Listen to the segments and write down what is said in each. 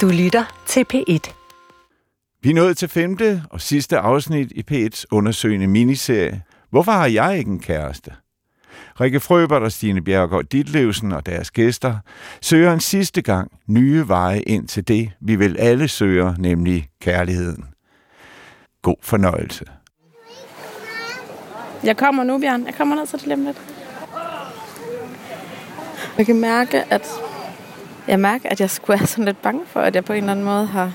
Du lytter til P1. Vi er nået til femte og sidste afsnit i P1's undersøgende miniserie. Hvorfor har jeg ikke en kæreste? Rikke Frøbert og Stine Bjergård Ditlevsen og deres gæster søger en sidste gang nye veje ind til det, vi vel alle søger, nemlig kærligheden. God fornøjelse. Jeg kommer nu, Bjørn. Jeg kommer ned til det lidt. Jeg kan mærke, at jeg mærker, at jeg skulle være sådan lidt bange for, at jeg på en eller anden måde har,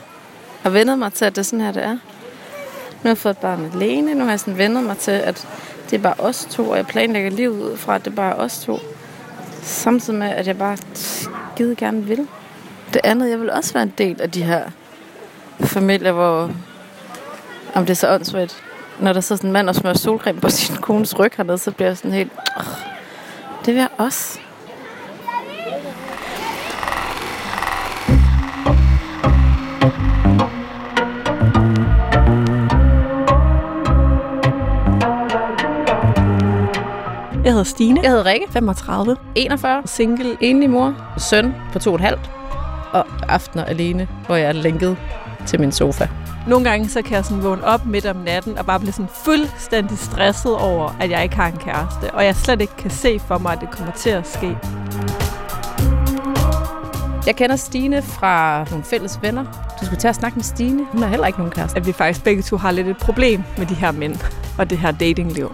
har vendet mig til, at det er sådan her, det er. Nu har jeg fået et barn alene. Nu har jeg sådan vendet mig til, at det er bare os to, og jeg planlægger livet ud fra, at det er bare os to. Samtidig med, at jeg bare skide gerne vil. Det andet, jeg vil også være en del af de her familier, hvor om det er så åndssvagt. Når der så sådan en mand og smører solcreme på sin kones ryg hernede, så bliver jeg sådan helt... Oh, det vil jeg også. Hedder Stine. Jeg hedder Rikke, 35. 41, Single. enlig mor, søn på to og et halvt, og aftener alene, hvor jeg er lænket til min sofa. Nogle gange så kan jeg sådan vågne op midt om natten og bare blive sådan fuldstændig stresset over, at jeg ikke har en kæreste. Og jeg slet ikke kan se for mig, at det kommer til at ske. Jeg kender Stine fra nogle fælles venner. Du skulle tage at snakke med Stine. Hun har heller ikke nogen kæreste. At vi faktisk begge to har lidt et problem med de her mænd og det her datingliv.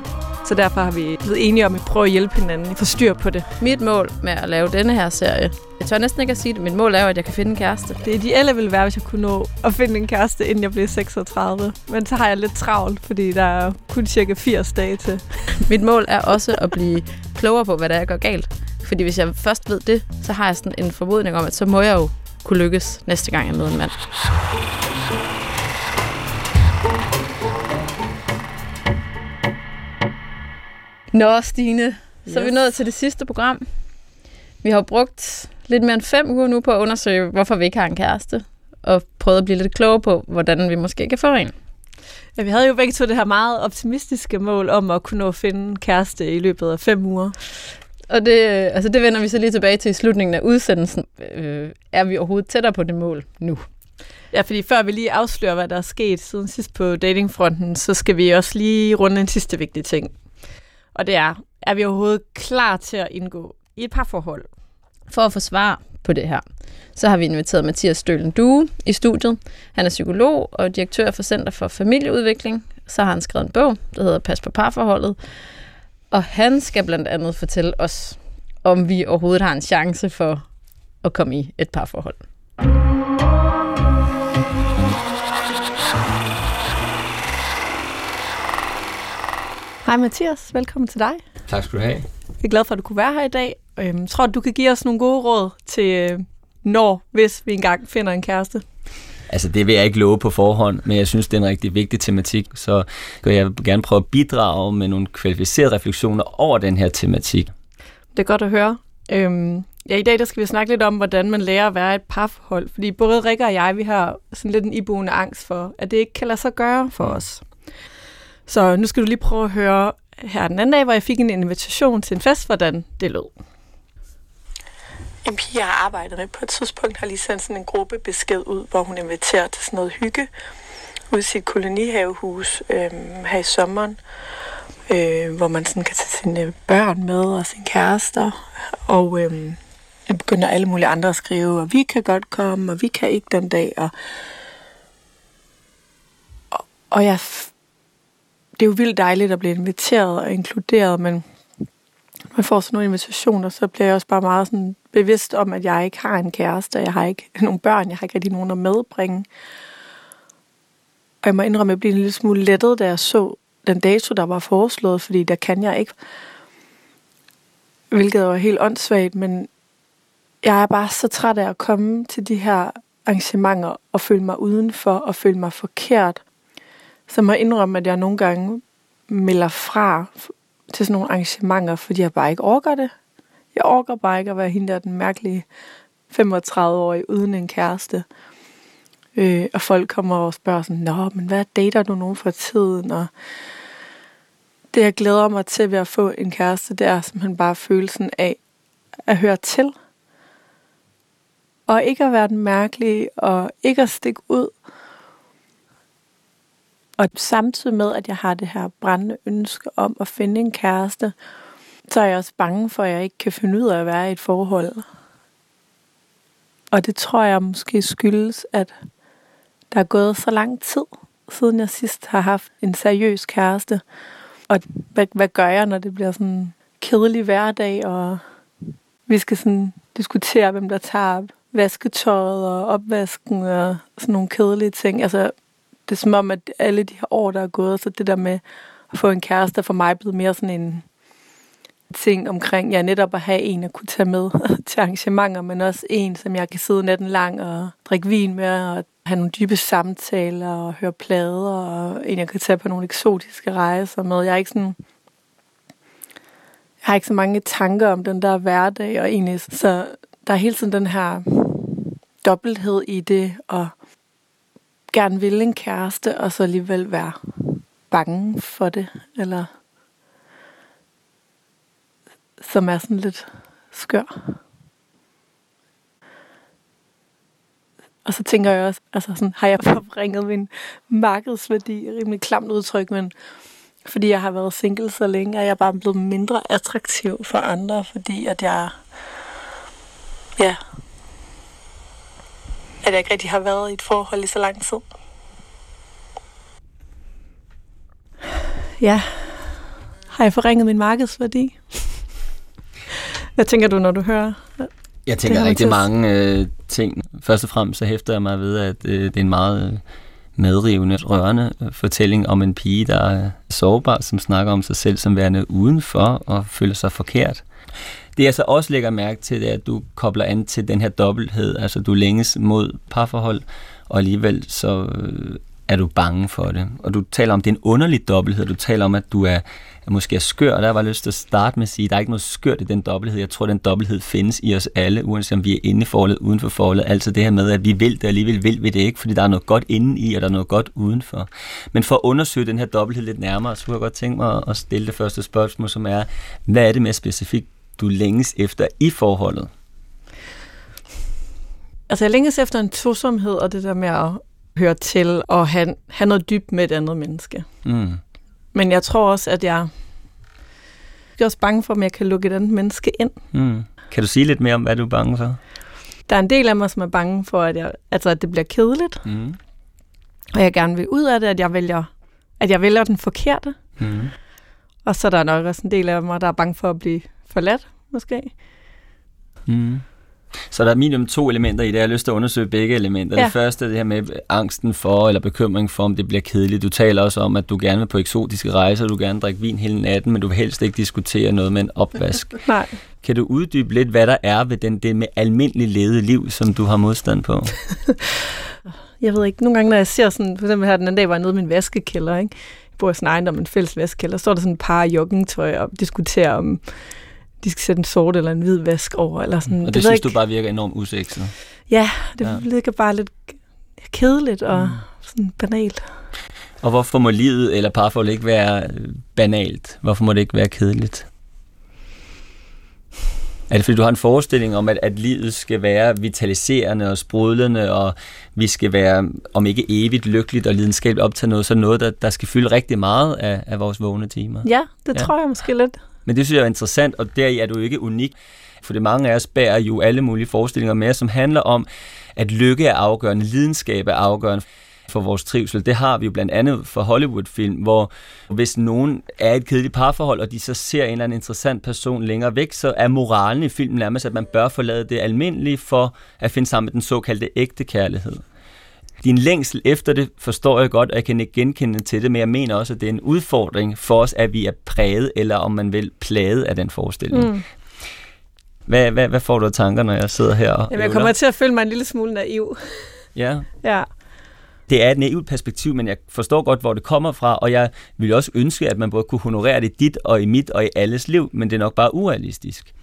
Så derfor har vi blevet enige om at prøve at hjælpe hinanden i få styr på det. Mit mål med at lave denne her serie, jeg tør næsten ikke at sige det, mit mål er jo, at jeg kan finde en kæreste. Det ideelle ville være, hvis jeg kunne nå at finde en kæreste, inden jeg blev 36. Men så har jeg lidt travlt, fordi der er kun cirka 80 dage til. Mit mål er også at blive klogere på, hvad der er, jeg gør galt. Fordi hvis jeg først ved det, så har jeg sådan en formodning om, at så må jeg jo kunne lykkes næste gang, jeg møder en mand. Nå, Stine, så er vi Yes. nået til det sidste program. Vi har brugt lidt mere end fem uger nu på at undersøge, hvorfor vi ikke har en kæreste. Og prøvet at blive lidt klogere på, hvordan vi måske kan få en. Ja, vi havde jo begge to det her meget optimistiske mål om at kunne nå at finde en kæreste i løbet af fem uger. Og det, altså det vender vi så lige tilbage til i slutningen af udsendelsen. Øh, er vi overhovedet tættere på det mål nu? Ja, fordi før vi lige afslører, hvad der er sket siden sidst på datingfronten, så skal vi også lige runde en sidste vigtig ting. Og det er, er vi overhovedet klar til at indgå i et parforhold? For at få svar på det her, så har vi inviteret Mathias Stølen Due i studiet. Han er psykolog og direktør for Center for Familieudvikling. Så har han skrevet en bog, der hedder Pas på parforholdet. Og han skal blandt andet fortælle os, om vi overhovedet har en chance for at komme i et parforhold. Hej Mathias, velkommen til dig. Tak skal du have. Jeg er glad for, at du kunne være her i dag. Øhm, tror du, du kan give os nogle gode råd til, øh, når, hvis vi engang finder en kæreste? Altså, det vil jeg ikke love på forhånd, men jeg synes, det er en rigtig vigtig tematik, så jeg vil gerne prøve at bidrage med nogle kvalificerede refleksioner over den her tematik. Det er godt at høre. Øhm, ja, i dag der skal vi snakke lidt om, hvordan man lærer at være et parforhold. Fordi både Rikke og jeg, vi har sådan lidt en iboende angst for, at det ikke kan lade sig gøre for os. Så nu skal du lige prøve at høre her den anden dag, hvor jeg fik en invitation til en fest, hvordan det lød. En pige, jeg har arbejdet med på et tidspunkt, har lige sendt sådan en gruppe besked ud, hvor hun inviterer til sådan noget hygge ude i sit kolonihavehus øh, her i sommeren, øh, hvor man sådan kan tage sine børn med og sine kærester. Og øh, jeg begynder alle mulige andre at skrive, og vi kan godt komme, og vi kan ikke den dag. Og, og, og jeg, det er jo vildt dejligt at blive inviteret og inkluderet, men når får sådan nogle invitationer, så bliver jeg også bare meget sådan bevidst om, at jeg ikke har en kæreste, jeg har ikke nogen børn, jeg har ikke rigtig nogen at medbringe. Og jeg må indrømme, at jeg blev en lille smule lettet, da jeg så den dato, der var foreslået, fordi der kan jeg ikke. Hvilket var helt åndssvagt, men jeg er bare så træt af at komme til de her arrangementer og føle mig udenfor og føle mig forkert. Så jeg må indrømme, at jeg nogle gange melder fra til sådan nogle arrangementer, fordi jeg bare ikke orker det. Jeg orker bare ikke at være hende der, den mærkelige 35-årige uden en kæreste. Øh, og folk kommer og spørger sådan, Nå, men hvad dater du nogen for tiden? Og det, jeg glæder mig til ved at få en kæreste, det er simpelthen bare følelsen af at høre til. Og ikke at være den mærkelige, og ikke at stikke ud. Og samtidig med, at jeg har det her brændende ønske om at finde en kæreste, så er jeg også bange for, at jeg ikke kan finde ud af at være i et forhold. Og det tror jeg måske skyldes, at der er gået så lang tid, siden jeg sidst har haft en seriøs kæreste. Og hvad, hvad gør jeg, når det bliver sådan en kedelig hverdag, og vi skal sådan diskutere, hvem der tager vasketøjet og opvasken og sådan nogle kedelige ting. Altså, det er som om, at alle de her år, der er gået, så det der med at få en kæreste, for mig blevet mere sådan en ting omkring, ja, netop at have en at kunne tage med til arrangementer, men også en, som jeg kan sidde natten lang og drikke vin med, og have nogle dybe samtaler og høre plader, og en, jeg kan tage på nogle eksotiske rejser med. Jeg er ikke sådan... Jeg har ikke så mange tanker om den der hverdag, og egentlig, så der er hele tiden den her dobbelthed i det, og gerne vil en kæreste, og så alligevel være bange for det, eller som er sådan lidt skør. Og så tænker jeg også, altså sådan, har jeg forringet min markedsværdi, rimelig klamt udtryk, men fordi jeg har været single så længe, er jeg bare blevet mindre attraktiv for andre, fordi at jeg, ja, at jeg ikke rigtig har været i et forhold i så lang tid. Ja, har jeg forringet min markedsværdi? Hvad tænker du, når du hører Jeg tænker Det rigtig mange øh, ting. Først og fremmest så hæfter jeg mig ved, at øh, det er en meget øh, medrivende, rørende øh, fortælling om en pige, der er sårbar, som snakker om sig selv som værende udenfor og føler sig forkert. Det jeg så også lægger mærke til, det er, at du kobler an til den her dobbelthed. Altså du længes mod parforhold, og alligevel så øh, er du bange for det. Og du taler om, det er en underlig dobbelthed. Du taler om, at du er, er måske er skør, og der var jeg lyst til at starte med at sige, at der er ikke noget skørt i den dobbelthed. Jeg tror, at den dobbelthed findes i os alle, uanset om vi er inde i forholdet, uden for forholdet. Altså det her med, at vi vil det, alligevel vil vi det ikke, fordi der er noget godt inde i, og der er noget godt udenfor. Men for at undersøge den her dobbelthed lidt nærmere, så kunne jeg godt tænke mig at stille det første spørgsmål, som er, hvad er det mere specifikt, du længes efter i forholdet? Altså jeg længes efter en tosomhed, og det der med at høre til, og have, have noget dybt med et andet menneske. Mm. Men jeg tror også, at jeg, jeg er også bange for, om jeg kan lukke et andet menneske ind. Mm. Kan du sige lidt mere om, hvad du er bange for? Der er en del af mig, som er bange for, at, jeg, altså, at det bliver kedeligt, Mm. og jeg gerne vil ud af det, at jeg vælger, at jeg vælger den forkerte. Mm. Og så er der nok også en del af mig, der er bange for at blive forladt, måske. Mm. Så der er minimum to elementer i det. Jeg har lyst til at undersøge begge elementer. Ja. Det første er det her med angsten for, eller bekymring for, om det bliver kedeligt. Du taler også om, at du gerne vil på eksotiske rejser, du gerne drikke vin hele natten, men du vil helst ikke diskutere noget med en opvask. Nej. kan du uddybe lidt, hvad der er ved den, det med almindelig levet liv, som du har modstand på? Jeg ved ikke, nogle gange, når jeg ser sådan, for eksempel her den anden dag, var jeg nede i min vaskekælder, ikke? Jeg bor i sådan en ejendom, en fælles vaskekælder, så står der sådan et par joggingtøj og diskuterer om, de skal sætte en sort eller en hvid vask over, eller sådan. Og det, ved synes du bare virker enormt usekset. Ja, det Ja. ligger bare lidt kedeligt og Mm. sådan banalt. Og hvorfor må livet eller parforhold ikke være øh, banalt? Hvorfor må det ikke være kedeligt? Er det fordi, du har en forestilling om, at, at livet skal være vitaliserende og sprudlende, og vi skal være, om ikke evigt lykkeligt og lidenskabeligt op til noget, så noget, der, der skal fylde rigtig meget af, af vores vågne timer? Ja, det ja. tror jeg måske lidt. Men det synes jeg er interessant, og deri er du ikke unik. For det mange af os bærer jo alle mulige forestillinger med, som handler om, at lykke er afgørende, lidenskab er afgørende for vores trivsel. Det har vi jo blandt andet for Hollywood-film, hvor hvis nogen er i et kedeligt parforhold, og de så ser en eller anden interessant person længere væk, så er moralen i filmen nærmest, at man bør forlade det almindelige for at finde sammen med den såkaldte ægte kærlighed. Din længsel efter det forstår jeg godt, og jeg kan ikke genkende til det, men jeg mener også, at det er en udfordring for os, at vi er præget, eller om man vil, plaget af den forestilling. Mm. Hvad, hvad, hvad får du af tanker, når jeg sidder her og Jamen, jeg kommer til at føle mig en lille smule naiv. Ja, Ja. det er et naivt perspektiv, men jeg forstår godt, hvor det kommer fra, og jeg ville også ønske, at man både kunne honorere det i dit og i mit og i alles liv, men det er nok bare urealistisk.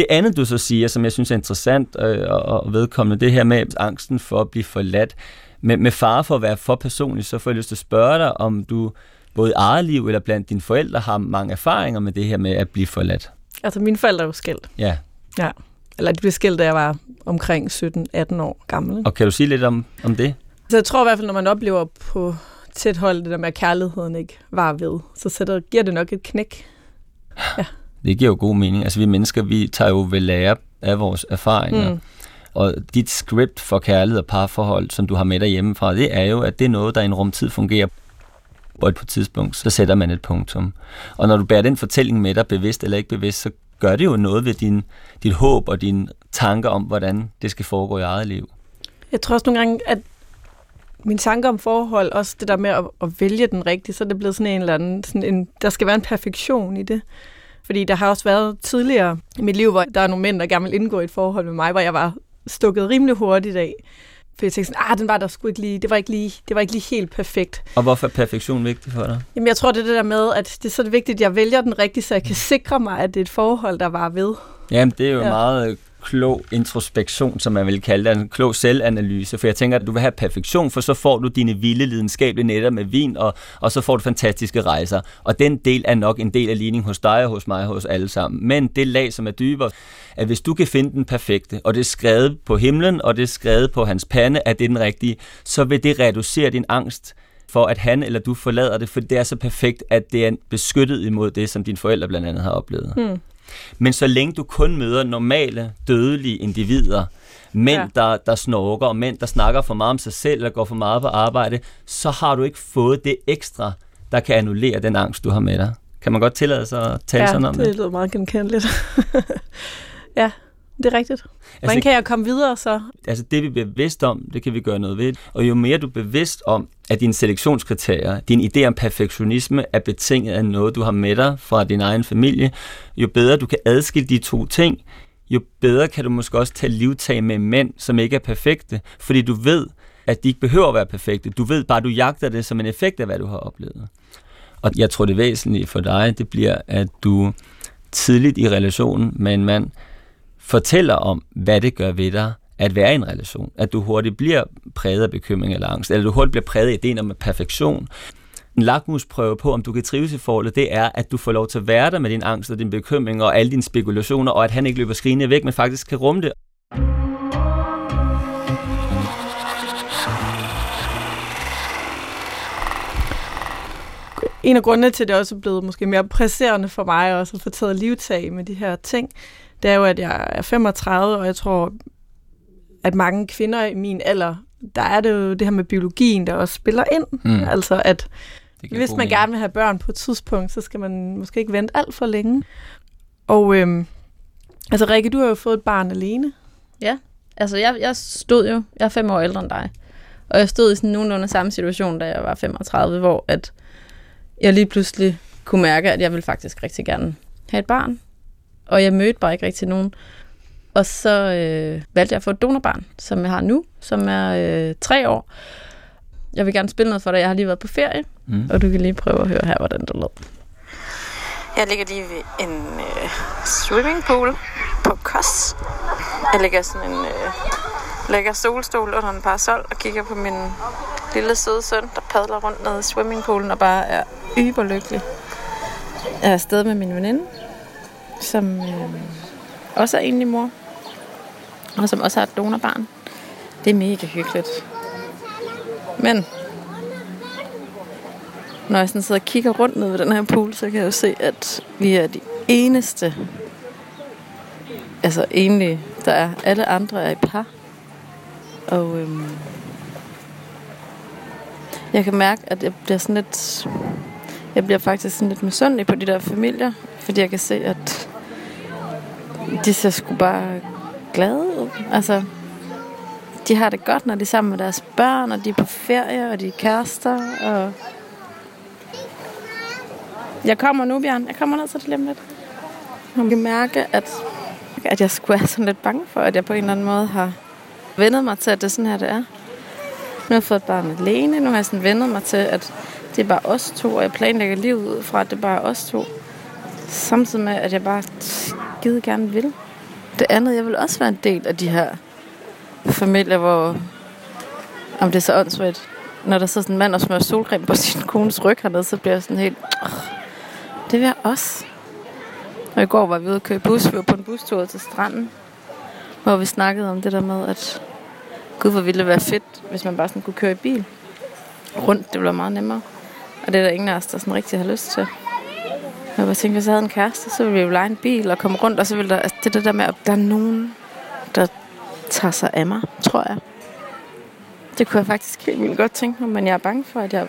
Det andet, du så siger, som jeg synes er interessant øh, og, vedkommende, det her med angsten for at blive forladt, med, med fare for at være for personlig, så får jeg lyst til at spørge dig, om du både i eget liv eller blandt dine forældre har mange erfaringer med det her med at blive forladt. Altså, mine forældre er jo skilt. Ja. eller de blev skilt, da jeg var omkring 17-18 år gammel. Og kan du sige lidt om, om det? Så jeg tror i hvert fald, når man oplever på tæt hold det der med, at kærligheden ikke var ved, så sætter, giver det nok et knæk. Ja. Det giver jo god mening. Altså vi mennesker, vi tager jo ved lære af vores erfaringer. Mm. Og dit script for kærlighed og parforhold, som du har med dig hjemmefra, det er jo, at det er noget, der i en rumtid fungerer. Og på et tidspunkt, så sætter man et punktum. Og når du bærer den fortælling med dig, bevidst eller ikke bevidst, så gør det jo noget ved din, dit håb og dine tanker om, hvordan det skal foregå i eget liv. Jeg tror også nogle gange, at min tanker om forhold, også det der med at, at vælge den rigtige, så er det blevet sådan en eller anden, sådan en, der skal være en perfektion i det. Fordi der har også været tidligere i mit liv, hvor der er nogle mænd, der gerne vil indgå i et forhold med mig, hvor jeg var stukket rimelig hurtigt af. For jeg tænkte sådan, ah, den var der sgu ikke lige, det var ikke lige, det var ikke lige helt perfekt. Og hvorfor er perfektion vigtigt for dig? Jamen jeg tror, det er det der med, at det er så vigtigt, at jeg vælger den rigtige, så jeg kan sikre mig, at det er et forhold, der var ved. Jamen det er jo ja. meget klog introspektion, som man vil kalde det, en klog selvanalyse, for jeg tænker, at du vil have perfektion, for så får du dine vilde lidenskabelige netter med vin, og, og så får du fantastiske rejser. Og den del er nok en del af ligningen hos dig og hos mig og hos alle sammen. Men det lag, som er dybere, at hvis du kan finde den perfekte, og det er skrevet på himlen, og det er skrevet på hans pande, at det er den rigtige, så vil det reducere din angst for, at han eller du forlader det, for det er så perfekt, at det er beskyttet imod det, som dine forældre blandt andet har oplevet. Hmm. Men så længe du kun møder normale, dødelige individer, mænd, ja. der, der snorker, og mænd, der snakker for meget om sig selv, eller går for meget på arbejde, så har du ikke fået det ekstra, der kan annullere den angst, du har med dig. Kan man godt tillade sig at tale ja, sådan om det? det lyder meget genkendeligt. ja, det er rigtigt. Hvordan altså, kan jeg komme videre så? Altså det, vi er bevidst om, det kan vi gøre noget ved. Og jo mere du er bevidst om, at dine selektionskriterier, din idé om perfektionisme er betinget af noget, du har med dig fra din egen familie, jo bedre du kan adskille de to ting, jo bedre kan du måske også tage livtag med mænd, som ikke er perfekte, fordi du ved, at de ikke behøver at være perfekte. Du ved bare, at du jagter det som en effekt af, hvad du har oplevet. Og jeg tror, det væsentlige for dig, det bliver, at du tidligt i relationen med en mand fortæller om, hvad det gør ved dig at være i en relation. At du hurtigt bliver præget af bekymring eller angst, eller du hurtigt bliver præget af ideen om perfektion. En lakmusprøve på, om du kan trives i forholdet, det er, at du får lov til at være der med din angst og din bekymring og alle dine spekulationer, og at han ikke løber skrigende væk, men faktisk kan rumme det. En af grundene til, at det også er blevet måske mere presserende for mig også at få taget livtag med de her ting, det er jo, at jeg er 35, og jeg tror, at mange kvinder i min alder, der er det jo det her med biologien, der også spiller ind. Mm. Altså at hvis man gerne vil have børn på et tidspunkt, så skal man måske ikke vente alt for længe. Og øhm, altså Rikke, du har jo fået et barn alene. Ja, altså jeg, jeg stod jo, jeg er fem år ældre end dig, og jeg stod i sådan nogenlunde samme situation, da jeg var 35, hvor at jeg lige pludselig kunne mærke, at jeg ville faktisk rigtig gerne have et barn. Og jeg mødte bare ikke rigtig nogen. Og så øh, valgte jeg at få et donorbarn, som jeg har nu, som er øh, tre år. Jeg vil gerne spille noget for dig. Jeg har lige været på ferie, mm. og du kan lige prøve at høre her, hvordan det lød. Jeg ligger lige ved en øh, swimmingpool på Kos. Jeg ligger sådan en øh, lækker solstol under en parasol og kigger på min lille søde søn, der padler rundt ned i swimmingpoolen og bare er yberlykkelig. Jeg er afsted med min veninde, som øh, også er enlig mor, og som også har et donorbarn. Det er mega hyggeligt. Men når jeg sådan sidder og kigger rundt ned ved den her pool, så kan jeg jo se, at vi er de eneste, altså enlige, der er. Alle andre er i par. Og øhm, jeg kan mærke, at jeg bliver sådan lidt, jeg bliver faktisk sådan lidt misundelig på de der familier, fordi jeg kan se, at de ser sgu bare glade ud. Altså, de har det godt, når de er sammen med deres børn, og de er på ferie, og de er kærester, og... Jeg kommer nu, Bjørn. Jeg kommer ned til det lige lidt. Jeg kan mærke, at, at jeg skulle være sådan lidt bange for, at jeg på en eller anden måde har vendet mig til, at det er sådan her, det er. Nu har jeg fået et barn alene. Nu har jeg sådan vendet mig til, at det er bare os to, og jeg planlægger livet ud fra, at det er bare os to. Samtidig med, at jeg bare skide gerne vil. Det andet, jeg vil også være en del af de her familier, hvor om det er så åndssvagt, når der så sådan en mand og smører solcreme på sin kones ryg hernede, så bliver jeg sådan helt, oh, det vil jeg også. Og i går var vi ude at køre bus, vi var på en bustur til stranden. hvor vi snakkede om det der med, at gud, hvor ville det være fedt, hvis man bare sådan kunne køre i bil rundt. Det ville være meget nemmere. Og det er der ingen af os, der sådan rigtig har lyst til. Jeg bare tænkte, hvis jeg havde en kæreste, så ville vi jo lege en bil og komme rundt, og så ville der, altså det, det der med, at der er nogen, der tager sig af mig, tror jeg. Det kunne jeg faktisk helt vildt godt tænke mig, men jeg er bange for, at jeg...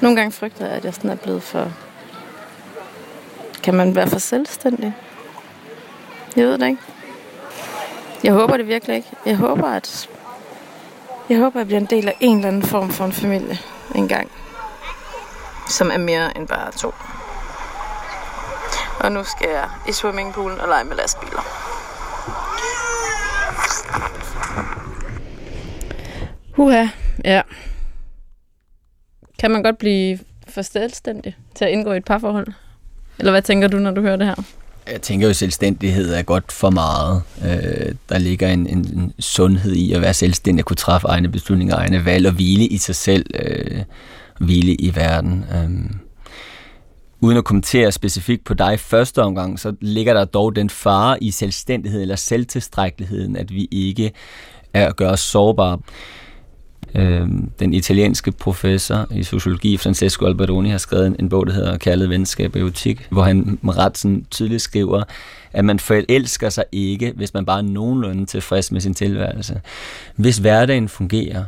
Nogle gange frygter jeg, at jeg sådan er blevet for... Kan man være for selvstændig? Jeg ved det ikke. Jeg håber det virkelig ikke. Jeg håber, at... Jeg håber, at jeg bliver en del af en eller anden form for en familie engang. Som er mere end bare to. Og nu skal jeg i swimmingpoolen og lege med lastbiler. Huha, ja. Kan man godt blive for selvstændig til at indgå i et parforhold? Eller hvad tænker du, når du hører det her? Jeg tænker jo, at selvstændighed er godt for meget. Øh, der ligger en, en, sundhed i at være selvstændig, at kunne træffe egne beslutninger, egne valg og hvile i sig selv, øh, hvile i verden. Øh. Uden at kommentere specifikt på dig første omgang, så ligger der dog den fare i selvstændighed eller selvtilstrækkeligheden, at vi ikke er at gøre os sårbare. Øh, den italienske professor i sociologi, Francesco Alberoni, har skrevet en, en bog, der hedder Kærlighed, Venskab og Erotik, hvor han ret sådan tydeligt skriver, at man forelsker sig ikke, hvis man bare er nogenlunde tilfreds med sin tilværelse. Hvis hverdagen fungerer,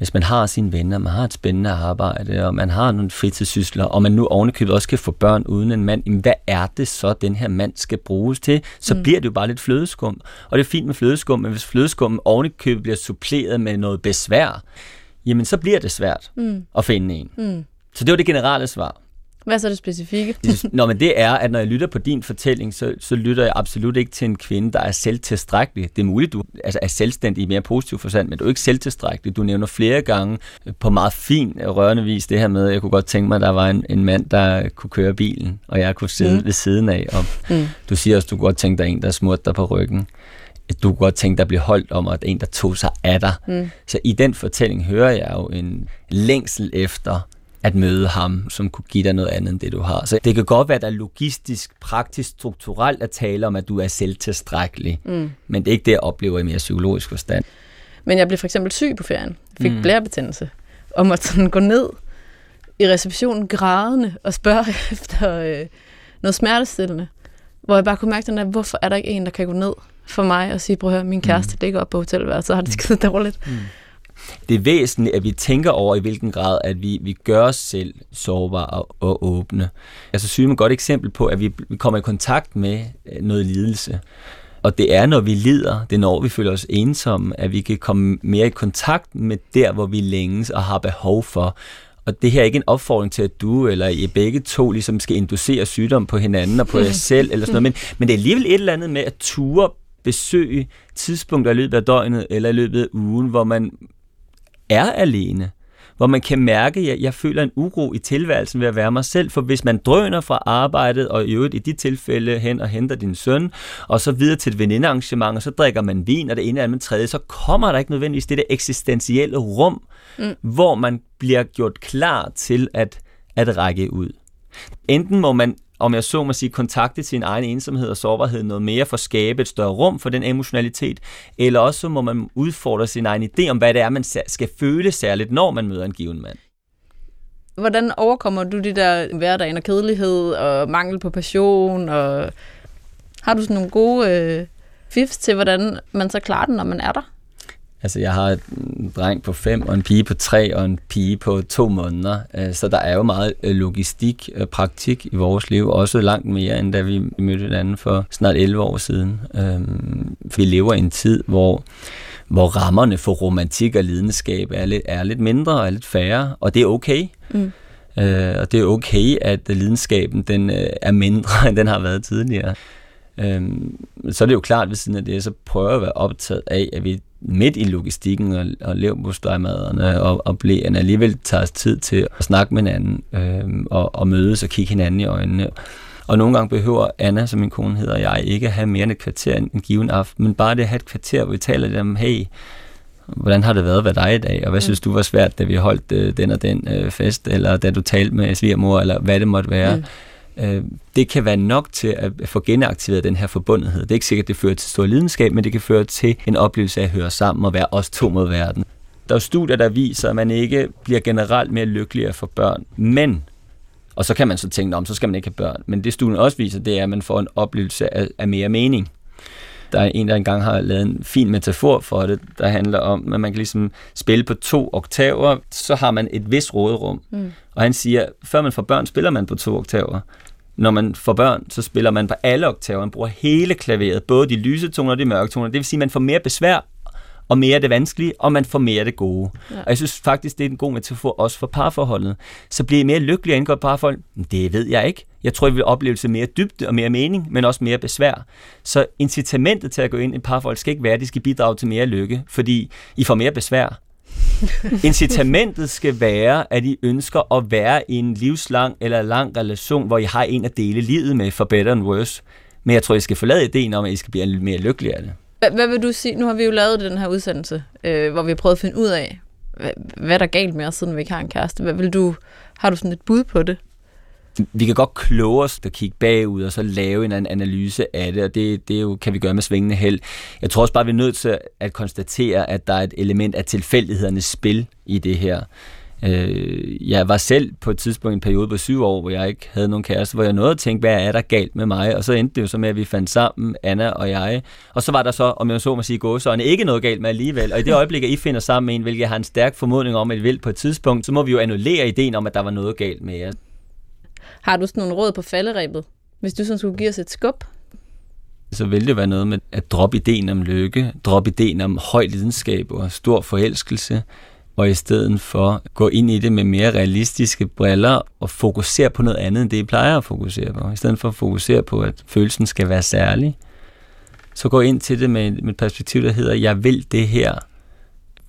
hvis man har sine venner, man har et spændende arbejde, og man har nogle fritidssysler, og man nu ovenikøbet også kan få børn uden en mand, jamen hvad er det så, den her mand skal bruges til? Så mm. bliver det jo bare lidt flødeskum. Og det er fint med flødeskum, men hvis flødeskum ovenikøbet bliver suppleret med noget besvær, jamen så bliver det svært mm. at finde en. Mm. Så det var det generelle svar. Hvad er så det specifikke? Nå, men det er, at når jeg lytter på din fortælling, så, så lytter jeg absolut ikke til en kvinde, der er selvtilstrækkelig. Det er muligt, du altså, er selvstændig i mere positiv forstand, men du er ikke selvtilstrækkelig. Du nævner flere gange på meget fin, rørende vis det her med, at jeg kunne godt tænke mig, at der var en, en mand, der kunne køre bilen, og jeg kunne sidde mm. ved siden af. Og mm. Du siger også, at du kunne godt tænke dig en, der smurte dig på ryggen du kunne godt tænke dig at blive holdt om, at en, der tog sig af dig. Mm. Så i den fortælling hører jeg jo en længsel efter at møde ham, som kunne give dig noget andet end det, du har. Så det kan godt være, at der er logistisk, praktisk, strukturelt at tale om, at du er selvtilstrækkelig. Mm. Men det er ikke det, jeg oplever i mere psykologisk forstand. Men jeg blev for eksempel syg på ferien. Fik mm. blærebetændelse. Og måtte sådan gå ned i receptionen grædende og spørge efter øh, noget smertestillende. Hvor jeg bare kunne mærke den der, hvorfor er der ikke en, der kan gå ned for mig og sige, prøv at høre, min kæreste mm. ligger op på hotelværelset, så har det skide dårligt. Mm det er væsentligt, at vi tænker over, i hvilken grad, at vi, vi gør os selv sårbare og, og åbne. Altså synes et godt eksempel på, at vi, vi kommer i kontakt med øh, noget lidelse. Og det er, når vi lider, det er når vi føler os ensomme, at vi kan komme mere i kontakt med der, hvor vi længes og har behov for. Og det her er ikke en opfordring til, at du eller I begge to ligesom skal inducere sygdom på hinanden og på jer selv, eller sådan noget. Men, men det er alligevel et eller andet med at ture besøge tidspunkter i løbet af døgnet eller i løbet af ugen, hvor man er alene. Hvor man kan mærke, at jeg, jeg føler en uro i tilværelsen ved at være mig selv. For hvis man drøner fra arbejdet, og i øvrigt i de tilfælde hen og henter din søn, og så videre til et venindearrangement, og så drikker man vin, og det ene eller andet tredje, så kommer der ikke nødvendigvis det der eksistentielle rum, mm. hvor man bliver gjort klar til at, at række ud. Enten må man om jeg så må sige, kontakte sin egen ensomhed og sårbarhed noget mere for at skabe et større rum for den emotionalitet, eller også må man udfordre sin egen idé om, hvad det er, man skal føle særligt, når man møder en given mand. Hvordan overkommer du de der hverdagen og kedelighed og mangel på passion? Og har du sådan nogle gode øh, fifs til, hvordan man så klarer den, når man er der? Altså, jeg har en dreng på fem, og en pige på tre, og en pige på to måneder. Øh, så der er jo meget øh, logistik og praktik i vores liv, også langt mere, end da vi mødte hinanden for snart 11 år siden. Øhm, vi lever i en tid, hvor hvor rammerne for romantik og lidenskab er lidt, er lidt mindre og er lidt færre, og det er okay. Mm. Øh, og det er okay, at lidenskaben den, er mindre, end den har været tidligere. Øhm, så er det jo klart ved siden af det, så prøver jeg at være optaget af, at vi midt i logistikken og, og leverpostejmaderne og, og blæerne alligevel tager os tid til at snakke med hinanden øhm, og, og mødes og kigge hinanden i øjnene. Og nogle gange behøver Anna, som min kone hedder, jeg ikke at have mere end et kvarter en given aften, men bare det at have et kvarter, hvor vi taler lidt om, hey, hvordan har det været ved dig i dag, og hvad mm. synes du var svært, da vi holdt øh, den og den øh, fest, eller da du talte med svigermor, eller hvad det måtte være. Mm øh, det kan være nok til at få genaktiveret den her forbundethed. Det er ikke sikkert, at det fører til stor lidenskab, men det kan føre til en oplevelse af at høre sammen og være os to mod verden. Der er studier, der viser, at man ikke bliver generelt mere lykkelig for børn, men og så kan man så tænke, om så skal man ikke have børn. Men det studien også viser, det er, at man får en oplevelse af, af mere mening. Der er en, der engang har lavet en fin metafor for det, der handler om, at man kan ligesom spille på to oktaver, så har man et vis råderum. Mm. Og han siger, før man får børn, spiller man på to oktaver. Når man får børn, så spiller man på alle oktaver. Man bruger hele klaveret, både de lyse toner og de mørke toner. Det vil sige, at man får mere besvær og mere det vanskelige, og man får mere det gode. Ja. Og jeg synes faktisk, det er en god metafor også for parforholdet. Så bliver I mere lykkelige at indgå et parforhold? Det ved jeg ikke. Jeg tror, I vil opleve mere dybde og mere mening, men også mere besvær. Så incitamentet til at gå ind i et parforhold skal ikke være, at de skal bidrage til mere lykke, fordi I får mere besvær. Incitamentet skal være, at I ønsker at være i en livslang eller lang relation, hvor I har en at dele livet med, for better and worse. Men jeg tror, I skal forlade ideen om, at I skal blive mere lykkelige af det. Hvad, hvad vil du sige? Nu har vi jo lavet den her udsendelse, øh, hvor vi har prøvet at finde ud af, hvad, hvad der er galt med os, siden vi ikke har en kæreste. Hvad vil du, har du sådan et bud på det? Vi kan godt kloge os at kigge bagud og så lave en analyse af det, og det, det jo, kan vi gøre med svingende held. Jeg tror også bare, vi er nødt til at konstatere, at der er et element af tilfældighedernes spil i det her. Øh, jeg var selv på et tidspunkt en periode på syv år, hvor jeg ikke havde nogen kæreste, hvor jeg nåede at tænke, hvad er der galt med mig? Og så endte det jo så med, at vi fandt sammen, Anna og jeg. Og så var der så, om jeg så må sige, gåsøjne, ikke noget galt med alligevel. Og i det øjeblik, at I finder sammen med en, hvilket jeg har en stærk formodning om, at I vil på et tidspunkt, så må vi jo annullere ideen om, at der var noget galt med jer. Har du sådan nogle råd på falderæbet, hvis du sådan skulle give os et skub? så vil det være noget med at droppe ideen om lykke, droppe ideen om høj lidenskab og stor forelskelse, og i stedet for gå ind i det med mere realistiske briller og fokusere på noget andet, end det I plejer at fokusere på. I stedet for at fokusere på, at følelsen skal være særlig, så gå ind til det med, med et perspektiv, der hedder, jeg vil det her,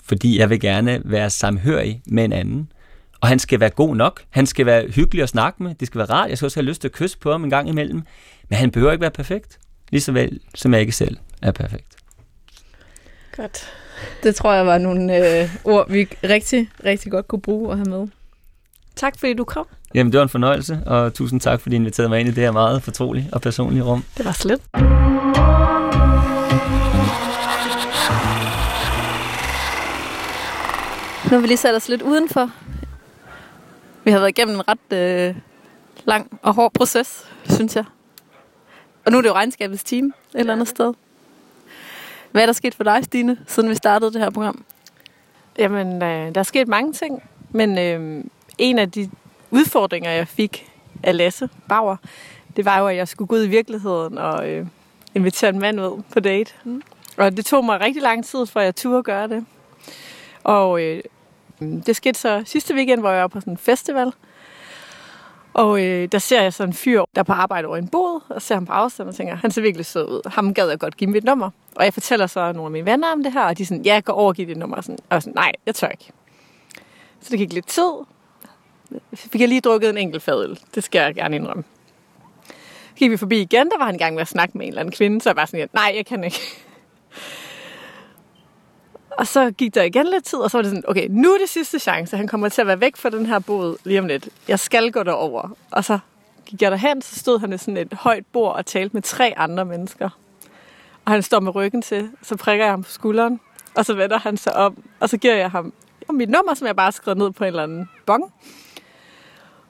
fordi jeg vil gerne være samhørig med en anden. Og han skal være god nok. Han skal være hyggelig at snakke med. Det skal være rart. Jeg skal også have lyst til at kysse på ham en gang imellem. Men han behøver ikke være perfekt. Lige så vel, som jeg ikke selv er perfekt. Godt. Det tror jeg var nogle øh, ord, vi rigtig, rigtig godt kunne bruge og have med. Tak fordi du kom. Jamen, det var en fornøjelse, og tusind tak, fordi I inviterede mig ind i det her meget fortrolige og personlige rum. Det var slet. Nu har vi lige sat os lidt udenfor. Vi har været igennem en ret øh, lang og hård proces, synes jeg. Og nu er det jo regnskabets team et eller andet sted. Hvad er der sket for dig, Stine, siden vi startede det her program? Jamen, øh, der er sket mange ting, men øh, en af de udfordringer, jeg fik af Lasse Bauer, det var jo, at jeg skulle gå ud i virkeligheden og øh, invitere en mand ud på date. Mm. Og det tog mig rigtig lang tid, for jeg turde gøre det. Og øh, Mm, det skete så sidste weekend, hvor jeg var på sådan en festival, og øh, der ser jeg sådan en fyr, der er på arbejde over en bod, og ser ham på afstand og tænker, han ser virkelig sød ud. Ham gad jeg godt give mit nummer. Og jeg fortæller så nogle af mine venner om det her, og de er sådan, ja, jeg går over og giver dit nummer. Og, sådan, og jeg sådan, nej, jeg tør ikke. Så det gik lidt tid. Fik jeg lige drukket en enkelt fadøl. Det skal jeg gerne indrømme. Så gik vi forbi igen, der var han i gang med at snakke med en eller anden kvinde, så jeg var sådan, nej, jeg kan ikke. Og så gik der igen lidt tid, og så var det sådan, okay, nu er det sidste chance. Han kommer til at være væk fra den her båd lige om lidt. Jeg skal gå derover. Og så gik jeg derhen, så stod han ved sådan et højt bord og talte med tre andre mennesker. Og han står med ryggen til, så prikker jeg ham på skulderen, og så vender han sig om, og så giver jeg ham mit nummer, som jeg bare har skrevet ned på en eller anden bong.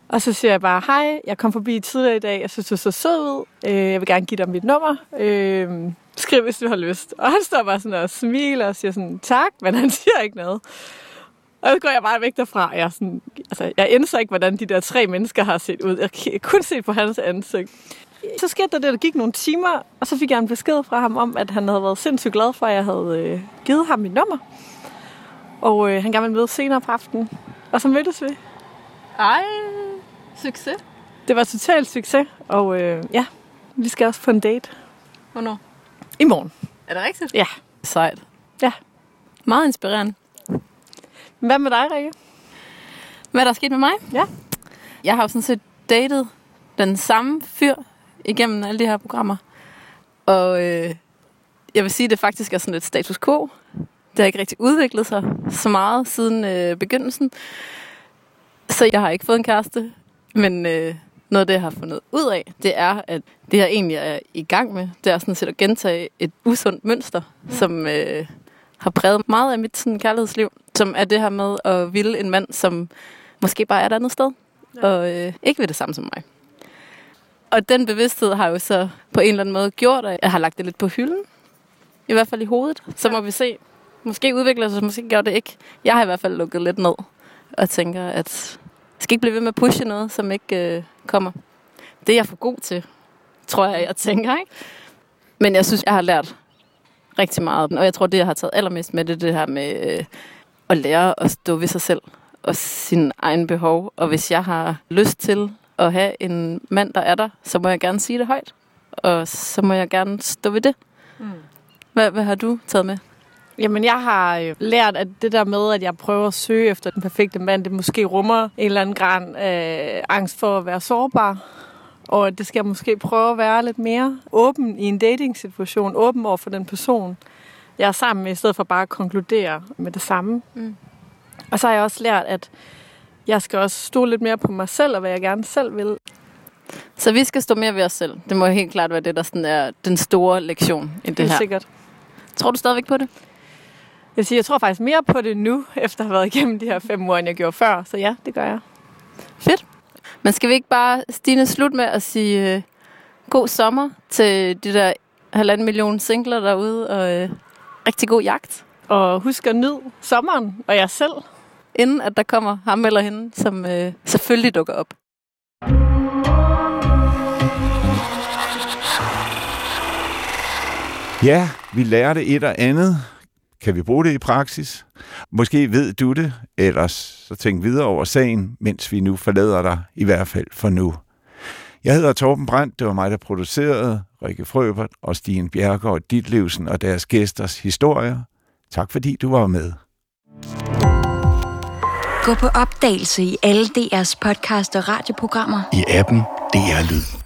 Og så siger jeg bare, hej, jeg kom forbi tidligere i dag, jeg synes, du så sød ud, øh, jeg vil gerne give dig mit nummer. Øh, Skriv, hvis du har lyst. Og han står bare sådan og smiler og siger sådan, tak, men han siger ikke noget. Og så går jeg bare væk derfra. Jeg, sådan, altså, jeg indser ikke, hvordan de der tre mennesker har set ud. Jeg kan kun se på hans ansigt. Så skete der det, der gik nogle timer, og så fik jeg en besked fra ham om, at han havde været sindssygt glad for, at jeg havde øh, givet ham mit nummer. Og øh, han gerne ville møde senere på aftenen. Og så mødtes vi. Ej, succes. Det var totalt succes, og øh, ja, vi skal også på en date. Hvornår? I morgen. Er det rigtigt? Ja. Sejt. Ja. Meget inspirerende. Hvad med dig, Rikke? Hvad er der sket med mig? Ja. Jeg har jo sådan set datet den samme fyr igennem alle de her programmer. Og øh, jeg vil sige, at det faktisk er sådan lidt status quo. Det har ikke rigtig udviklet sig så meget siden øh, begyndelsen. Så jeg har ikke fået en kæreste. Men øh, noget af det, jeg har fundet ud af, det er, at det, jeg egentlig er i gang med, det er sådan set at gentage et usundt mønster, som øh, har præget meget af mit sådan, kærlighedsliv, som er det her med at ville en mand, som måske bare er et andet sted, ja. og øh, ikke vil det samme som mig. Og den bevidsthed har jo så på en eller anden måde gjort, at jeg har lagt det lidt på hylden. I hvert fald i hovedet. Så må vi se. Måske udvikler det sig, måske gør det ikke. Jeg har i hvert fald lukket lidt ned. Og tænker, at skal ikke blive ved med at pushe noget, som ikke øh, kommer. Det er jeg for god til, tror jeg, jeg tænker. Ikke? Men jeg synes, jeg har lært rigtig meget. Og jeg tror, det, jeg har taget allermest med, det det her med øh, at lære at stå ved sig selv og sin egen behov. Og hvis jeg har lyst til at have en mand, der er der, så må jeg gerne sige det højt. Og så må jeg gerne stå ved det. Mm. Hvad, hvad har du taget med? Jamen, jeg har øh, lært, at det der med, at jeg prøver at søge efter den perfekte mand, det måske rummer en eller anden grad af angst for at være sårbar. Og det skal jeg måske prøve at være lidt mere åben i en dating-situation, åben over for den person, jeg er sammen med, i stedet for bare at konkludere med det samme. Mm. Og så har jeg også lært, at jeg skal også stå lidt mere på mig selv, og hvad jeg gerne selv vil. Så vi skal stå mere ved os selv. Det må helt klart være det, der sådan er den store lektion i det, det her. sikkert. Tror du stadigvæk på det? Jeg, siger, jeg tror faktisk mere på det nu, efter at have været igennem de her fem uger, end jeg gjorde før. Så ja, det gør jeg. Fedt. Men skal vi ikke bare, Stine, slut med at sige uh, god sommer til de der halvanden million singler derude, og uh, rigtig god jagt. Og husk at nyde sommeren og jer selv. Inden at der kommer ham eller hende, som uh, selvfølgelig dukker op. Ja, vi lærte et og andet. Kan vi bruge det i praksis? Måske ved du det, ellers så tænk videre over sagen, mens vi nu forlader dig, i hvert fald for nu. Jeg hedder Torben Brandt, det var mig, der producerede Rikke Frøbert og Stine Bjergård Ditlevsen og deres gæsters historier. Tak fordi du var med. Gå på opdagelse i alle DR's podcast og radioprogrammer. I appen DR Lyd.